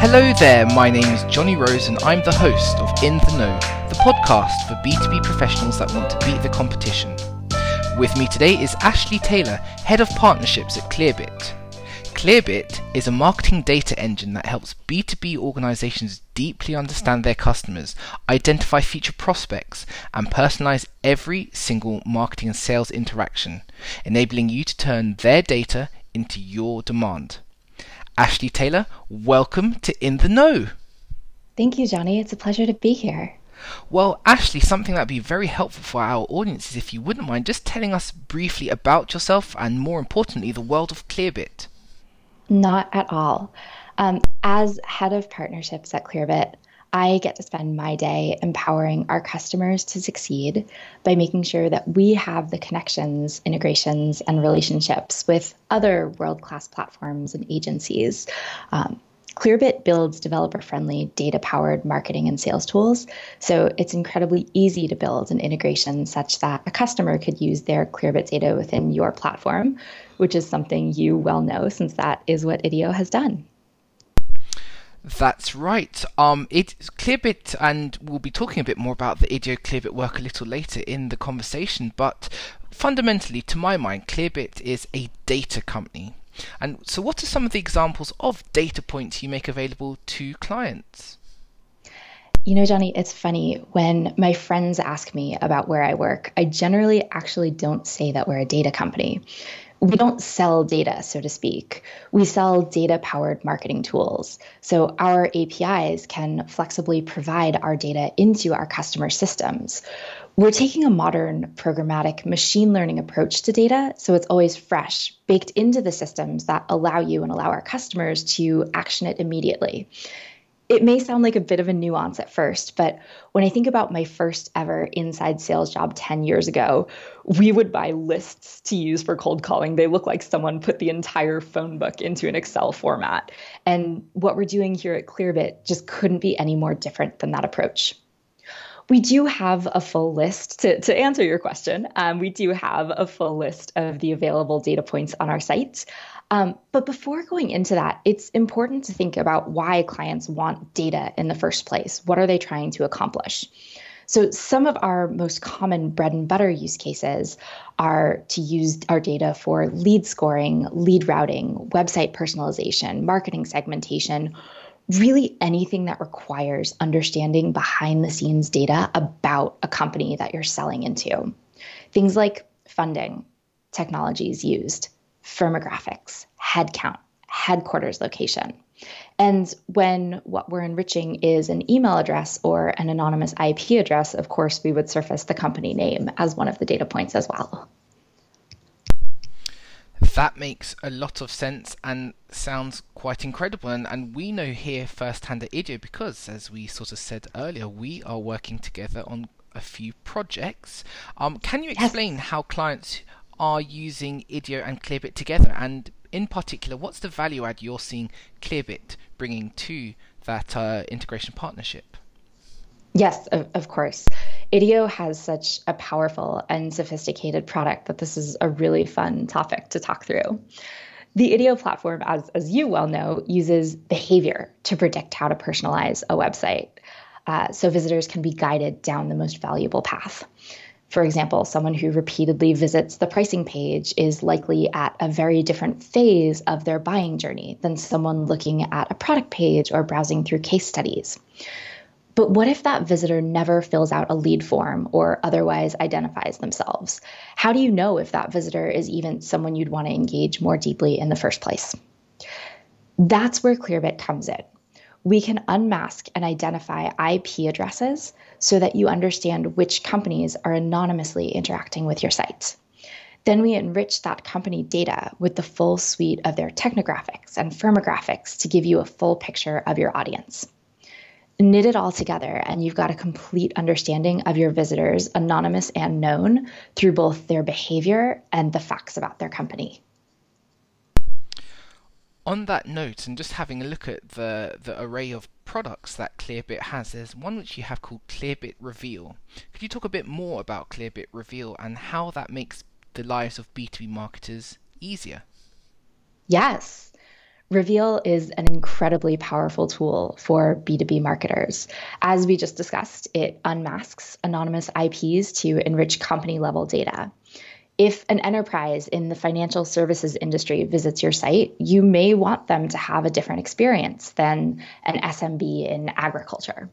Hello there, my name is Johnny Rose and I'm the host of In the Know, the podcast for B2B professionals that want to beat the competition. With me today is Ashley Taylor, Head of Partnerships at Clearbit. Clearbit is a marketing data engine that helps B2B organizations deeply understand their customers, identify future prospects, and personalize every single marketing and sales interaction, enabling you to turn their data into your demand. Ashley Taylor, welcome to In the Know. Thank you, Johnny. It's a pleasure to be here. Well, Ashley, something that'd be very helpful for our audiences, if you wouldn't mind just telling us briefly about yourself and, more importantly, the world of Clearbit. Not at all. Um, as head of partnerships at Clearbit, I get to spend my day empowering our customers to succeed by making sure that we have the connections, integrations, and relationships with other world class platforms and agencies. Um, Clearbit builds developer friendly, data powered marketing and sales tools. So it's incredibly easy to build an integration such that a customer could use their Clearbit data within your platform, which is something you well know since that is what Idio has done. That's right. Um, it Clearbit, and we'll be talking a bit more about the Idio Clearbit work a little later in the conversation. But fundamentally, to my mind, Clearbit is a data company. And so, what are some of the examples of data points you make available to clients? You know, Johnny, it's funny when my friends ask me about where I work, I generally actually don't say that we're a data company. We don't sell data, so to speak. We sell data powered marketing tools. So our APIs can flexibly provide our data into our customer systems. We're taking a modern programmatic machine learning approach to data, so it's always fresh, baked into the systems that allow you and allow our customers to action it immediately it may sound like a bit of a nuance at first, but when I think about my first ever inside sales job 10 years ago, we would buy lists to use for cold calling. They look like someone put the entire phone book into an Excel format. And what we're doing here at Clearbit just couldn't be any more different than that approach. We do have a full list to, to answer your question. Um, we do have a full list of the available data points on our site. Um, but before going into that, it's important to think about why clients want data in the first place. What are they trying to accomplish? So, some of our most common bread and butter use cases are to use our data for lead scoring, lead routing, website personalization, marketing segmentation, really anything that requires understanding behind the scenes data about a company that you're selling into. Things like funding, technologies used, firmographics, headcount, headquarters location. And when what we're enriching is an email address or an anonymous IP address, of course, we would surface the company name as one of the data points as well. That makes a lot of sense and sounds quite incredible. And, and we know here firsthand at Idio because, as we sort of said earlier, we are working together on a few projects. Um, can you explain yes. how clients are using Idio and Clearbit together? And in particular, what's the value add you're seeing Clearbit bringing to that uh, integration partnership? Yes, of, of course. Idio has such a powerful and sophisticated product that this is a really fun topic to talk through. The Idio platform, as, as you well know, uses behavior to predict how to personalize a website. Uh, so visitors can be guided down the most valuable path. For example, someone who repeatedly visits the pricing page is likely at a very different phase of their buying journey than someone looking at a product page or browsing through case studies. But what if that visitor never fills out a lead form or otherwise identifies themselves? How do you know if that visitor is even someone you'd want to engage more deeply in the first place? That's where Clearbit comes in we can unmask and identify IP addresses so that you understand which companies are anonymously interacting with your site. Then we enrich that company data with the full suite of their technographics and firmographics to give you a full picture of your audience. Knit it all together, and you've got a complete understanding of your visitors, anonymous and known, through both their behavior and the facts about their company on that note, and just having a look at the the array of products that Clearbit has, there's one which you have called Clearbit Reveal. Could you talk a bit more about Clearbit Reveal and how that makes the lives of B2B marketers easier? Yes. Reveal is an incredibly powerful tool for B2B marketers. As we just discussed, it unmasks anonymous IPs to enrich company level data. If an enterprise in the financial services industry visits your site, you may want them to have a different experience than an SMB in agriculture.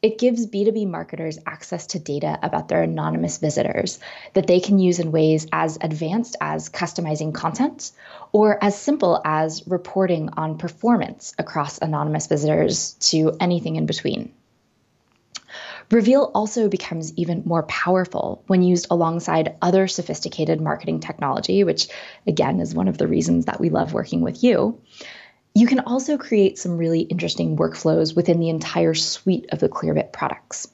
It gives B2B marketers access to data about their anonymous visitors that they can use in ways as advanced as customizing content or as simple as reporting on performance across anonymous visitors to anything in between. Reveal also becomes even more powerful when used alongside other sophisticated marketing technology, which again is one of the reasons that we love working with you. You can also create some really interesting workflows within the entire suite of the Clearbit products.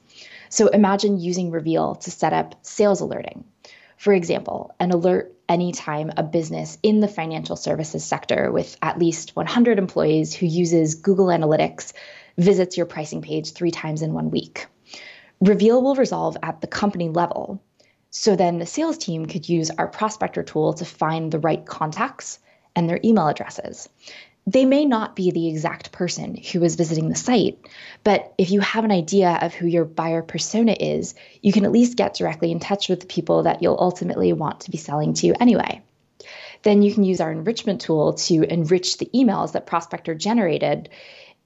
So imagine using Reveal to set up sales alerting. For example, an alert anytime a business in the financial services sector with at least 100 employees who uses Google Analytics visits your pricing page three times in one week. Reveal will resolve at the company level. So then the sales team could use our prospector tool to find the right contacts and their email addresses they may not be the exact person who is visiting the site, but if you have an idea of who your buyer persona is, you can at least get directly in touch with the people that you'll ultimately want to be selling to anyway. Then you can use our enrichment tool to enrich the emails that Prospector generated.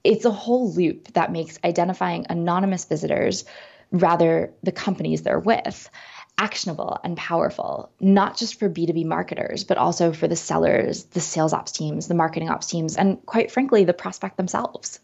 It's a whole loop that makes identifying anonymous visitors rather the companies they're with actionable and powerful, not just for B2B marketers, but also for the sellers, the sales ops teams, the marketing ops teams, and quite frankly, the prospect themselves.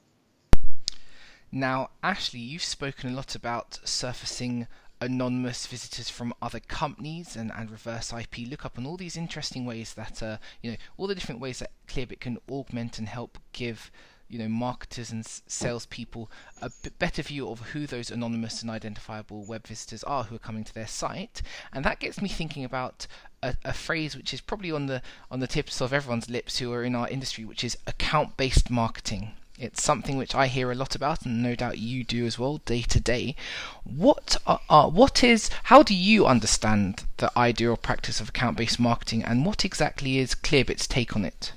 Now, Ashley, you've spoken a lot about surfacing anonymous visitors from other companies and, and reverse IP lookup and all these interesting ways that uh, you know all the different ways that Clearbit can augment and help give you know marketers and salespeople a better view of who those anonymous and identifiable web visitors are who are coming to their site, and that gets me thinking about a, a phrase which is probably on the on the tips of everyone's lips who are in our industry, which is account-based marketing. It's something which I hear a lot about, and no doubt you do as well, day to day. What are, are, what is? How do you understand the idea or practice of account-based marketing, and what exactly is Clearbit's take on it?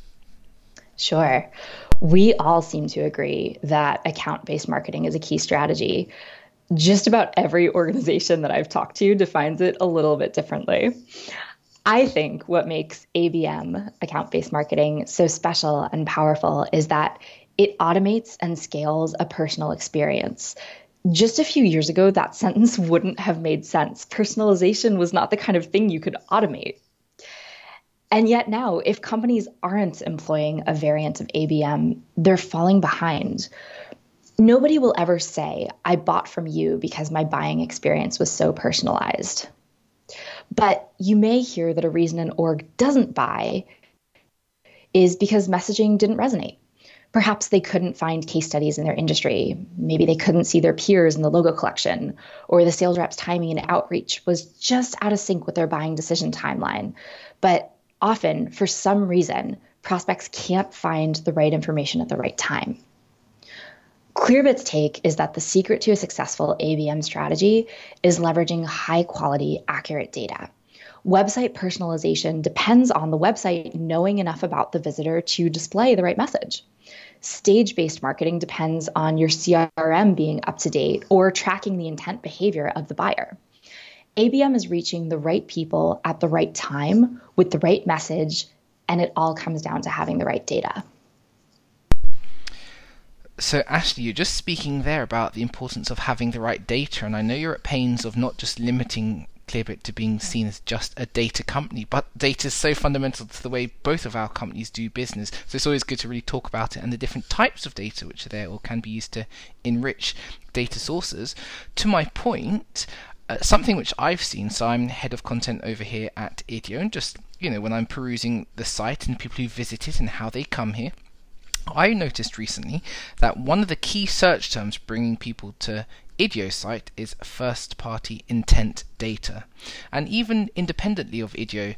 Sure we all seem to agree that account based marketing is a key strategy. Just about every organization that I've talked to defines it a little bit differently. I think what makes ABM, account based marketing, so special and powerful is that it automates and scales a personal experience. Just a few years ago, that sentence wouldn't have made sense. Personalization was not the kind of thing you could automate. And yet now, if companies aren't employing a variant of ABM, they're falling behind. Nobody will ever say, I bought from you because my buying experience was so personalized. But you may hear that a reason an org doesn't buy is because messaging didn't resonate. Perhaps they couldn't find case studies in their industry. Maybe they couldn't see their peers in the logo collection, or the sales rep's timing and outreach was just out of sync with their buying decision timeline. But often, for some reason, prospects can't find the right information at the right time. Clearbit's take is that the secret to a successful ABM strategy is leveraging high quality, accurate data. Website personalization depends on the website knowing enough about the visitor to display the right message. Stage based marketing depends on your CRM being up to date or tracking the intent behavior of the buyer. ABM is reaching the right people at the right time with the right message, and it all comes down to having the right data. So, Ashley, you're just speaking there about the importance of having the right data, and I know you're at pains of not just limiting Clearbit to being seen as just a data company, but data is so fundamental to the way both of our companies do business. So it's always good to really talk about it and the different types of data which are there or can be used to enrich data sources. To my point, uh, something which I've seen, so I'm head of content over here at Idio, and just you know when I'm perusing the site and people who visit it and how they come here, I noticed recently that one of the key search terms bringing people to Idio site is first party intent data. And even independently of Idio,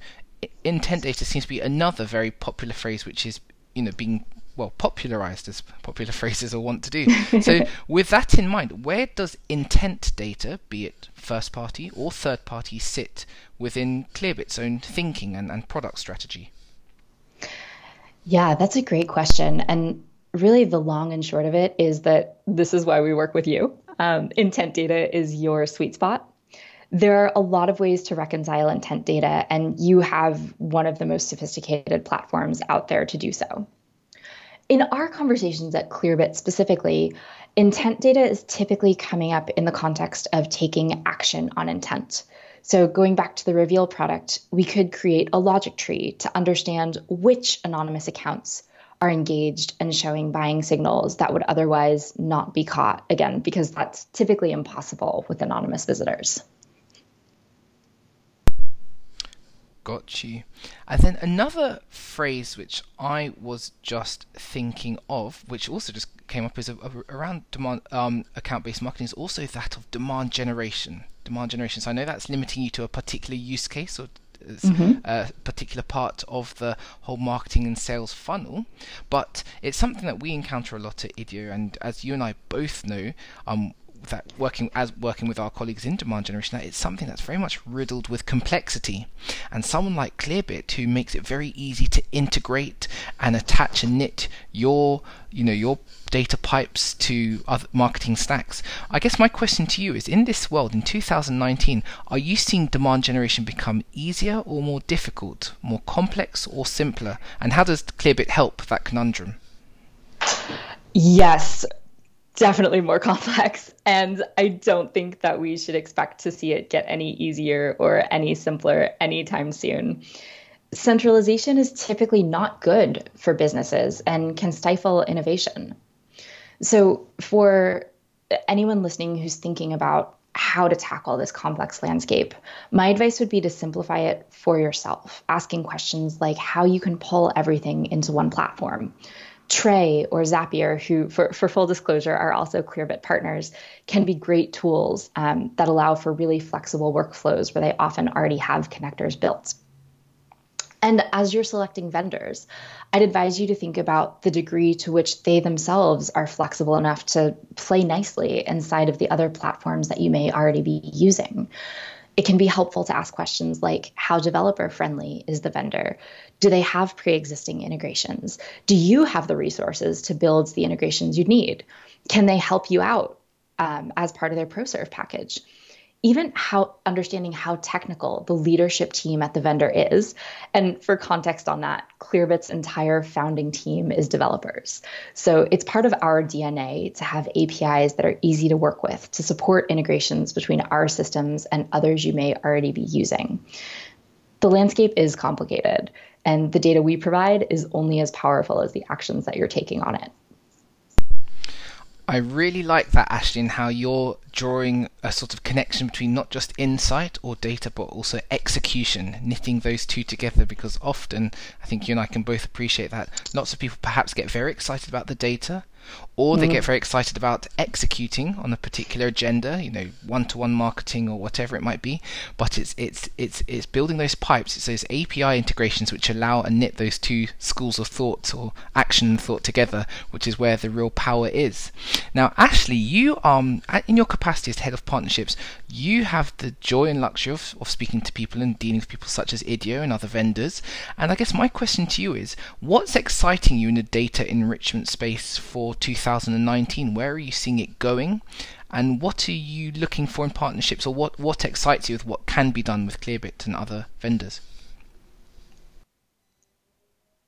intent data seems to be another very popular phrase which is you know being well popularized as popular phrases will want to do. so with that in mind, where does intent data, be it first party or third party, sit within Clearbit's own thinking and, and product strategy? Yeah, that's a great question. And really, the long and short of it is that this is why we work with you. Um, intent data is your sweet spot. There are a lot of ways to reconcile intent data, and you have one of the most sophisticated platforms out there to do so. In our conversations at Clearbit specifically, intent data is typically coming up in the context of taking action on intent. So, going back to the Reveal product, we could create a logic tree to understand which anonymous accounts are engaged and showing buying signals that would otherwise not be caught, again, because that's typically impossible with anonymous visitors. Got you. And then another phrase which I was just thinking of, which also just came up, is a, a, around demand um, account-based marketing, is also that of demand generation. Demand generation. So I know that's limiting you to a particular use case or mm-hmm. a particular part of the whole marketing and sales funnel, but it's something that we encounter a lot at Idio, and as you and I both know, um, that working as working with our colleagues in demand generation that it's something that's very much riddled with complexity. And someone like clearbit who makes it very easy to integrate and attach and knit your you know your data pipes to other marketing stacks i guess my question to you is in this world in 2019 are you seeing demand generation become easier or more difficult more complex or simpler? And how does clearbit help that conundrum? Yes, definitely more complex. And I don't think that we should expect to see it get any easier or any simpler anytime soon. Centralization is typically not good for businesses and can stifle innovation. So, for anyone listening who's thinking about how to tackle this complex landscape, my advice would be to simplify it for yourself, asking questions like how you can pull everything into one platform Tray or Zapier, who, for, for full disclosure, are also Clearbit partners, can be great tools um, that allow for really flexible workflows where they often already have connectors built. And as you're selecting vendors, I'd advise you to think about the degree to which they themselves are flexible enough to play nicely inside of the other platforms that you may already be using it can be helpful to ask questions like how developer friendly is the vendor? Do they have pre existing integrations? Do you have the resources to build the integrations you need? Can they help you out um, as part of their ProServe package? Even how understanding how technical the leadership team at the vendor is. And for context on that, Clearbit's entire founding team is developers. So it's part of our DNA to have APIs that are easy to work with to support integrations between our systems and others you may already be using. The landscape is complicated, and the data we provide is only as powerful as the actions that you're taking on it. I really like that, and how you're drawing a sort of connection between not just insight or data, but also execution, knitting those two together. Because often, I think you and I can both appreciate that lots of people perhaps get very excited about the data, or they mm. get very excited about executing on a particular agenda, you know, one-to-one marketing or whatever it might be. But it's it's it's it's building those pipes, it's those API integrations which allow and knit those two schools of thought or action and thought together, which is where the real power is. Now, Ashley, you um in your capacity as head of partnerships, you have the joy and luxury of, of speaking to people and dealing with people such as Idio and other vendors. And I guess my question to you is, what's exciting you in the data enrichment space for 2019? Where are you seeing it going? And what are you looking for in partnerships, or what, what excites you with what can be done with Clearbit and other vendors?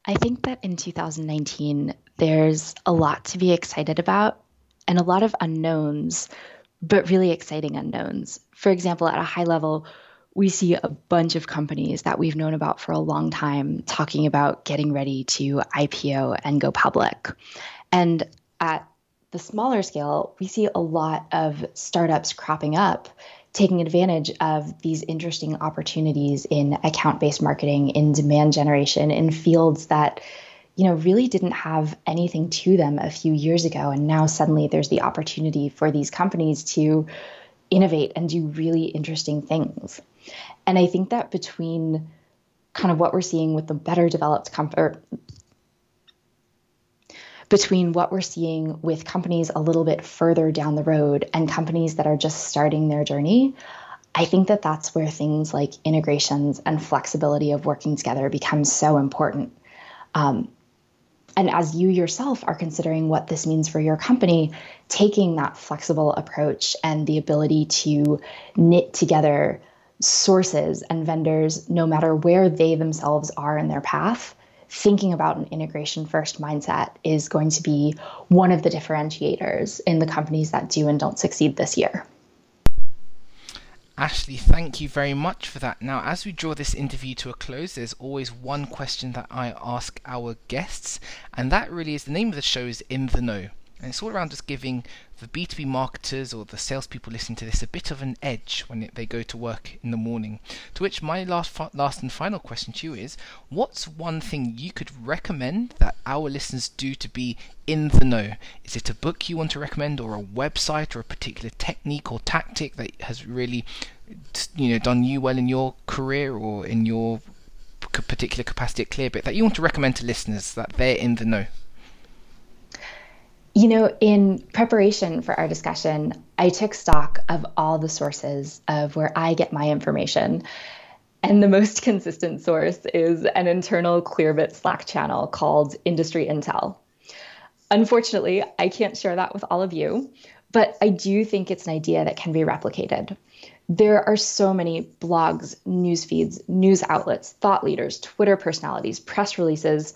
I think that in 2019, there's a lot to be excited about and a lot of unknowns, but really exciting unknowns. For example, at a high level, we see a bunch of companies that we've known about for a long time talking about getting ready to IPO and go public. And at the smaller scale, we see a lot of startups cropping up taking advantage of these interesting opportunities in account based marketing, in demand generation, in fields that you know really didn't have anything to them a few years ago and now suddenly there's the opportunity for these companies to innovate and do really interesting things and i think that between kind of what we're seeing with the better developed comfort between what we're seeing with companies a little bit further down the road and companies that are just starting their journey, I think that that's where things like integrations and flexibility of working together become so important. Um, And as you yourself are considering what this means for your company, taking that flexible approach and the ability to knit together sources and vendors, no matter where they themselves are in their path, thinking about an integration first mindset is going to be one of the differentiators in the companies that do and don't succeed this year. Ashley, thank you very much for that. Now, as we draw this interview to a close, there's always one question that I ask our guests, and that really is the name of the show is In the Know. And it's all around just giving the B2B marketers or the salespeople listening to this a bit of an edge when they go to work in the morning. To which my last, last and final question to you is what's one thing you could recommend that our listeners do to be in the know? Is it a book you want to recommend, or a website, or a particular technique or tactic that has really you know done you well in your career or in your particular capacity at Clearbit that you want to recommend to listeners that they're in the know? You know, in preparation for our discussion, I took stock of all the sources of where I get my information. And the most consistent source is an internal Clearbit Slack channel called Industry Intel. Unfortunately, I can't share that with all of you, but I do think it's an idea that can be replicated. There are so many blogs, news feeds, news outlets, thought leaders, Twitter personalities, press releases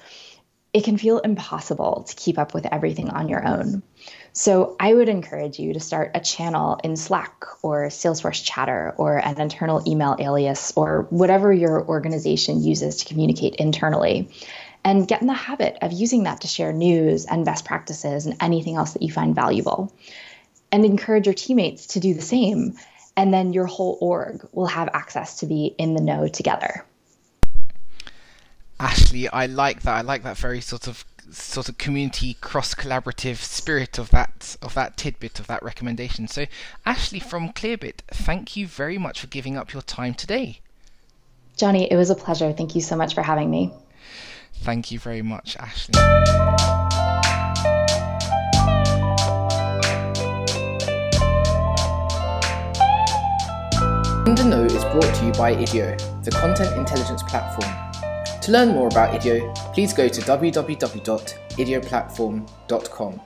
it can feel impossible to keep up with everything on your own. So I would encourage you to start a channel in Slack or Salesforce Chatter or an internal email alias or whatever your organization uses to communicate internally. And get in the habit of using that to share news and best practices and anything else that you find valuable. And encourage your teammates to do the same. And then your whole org will have access to be in the know together. Ashley, I like that. I like that very sort of sort of community cross collaborative spirit of that of that tidbit of that recommendation. So, Ashley from Clearbit, thank you very much for giving up your time today. Johnny, it was a pleasure. Thank you so much for having me. Thank you very much, Ashley. In the Know is brought to you by Idio, the content intelligence platform to learn more about Idio, please go to www.idioplatform.com.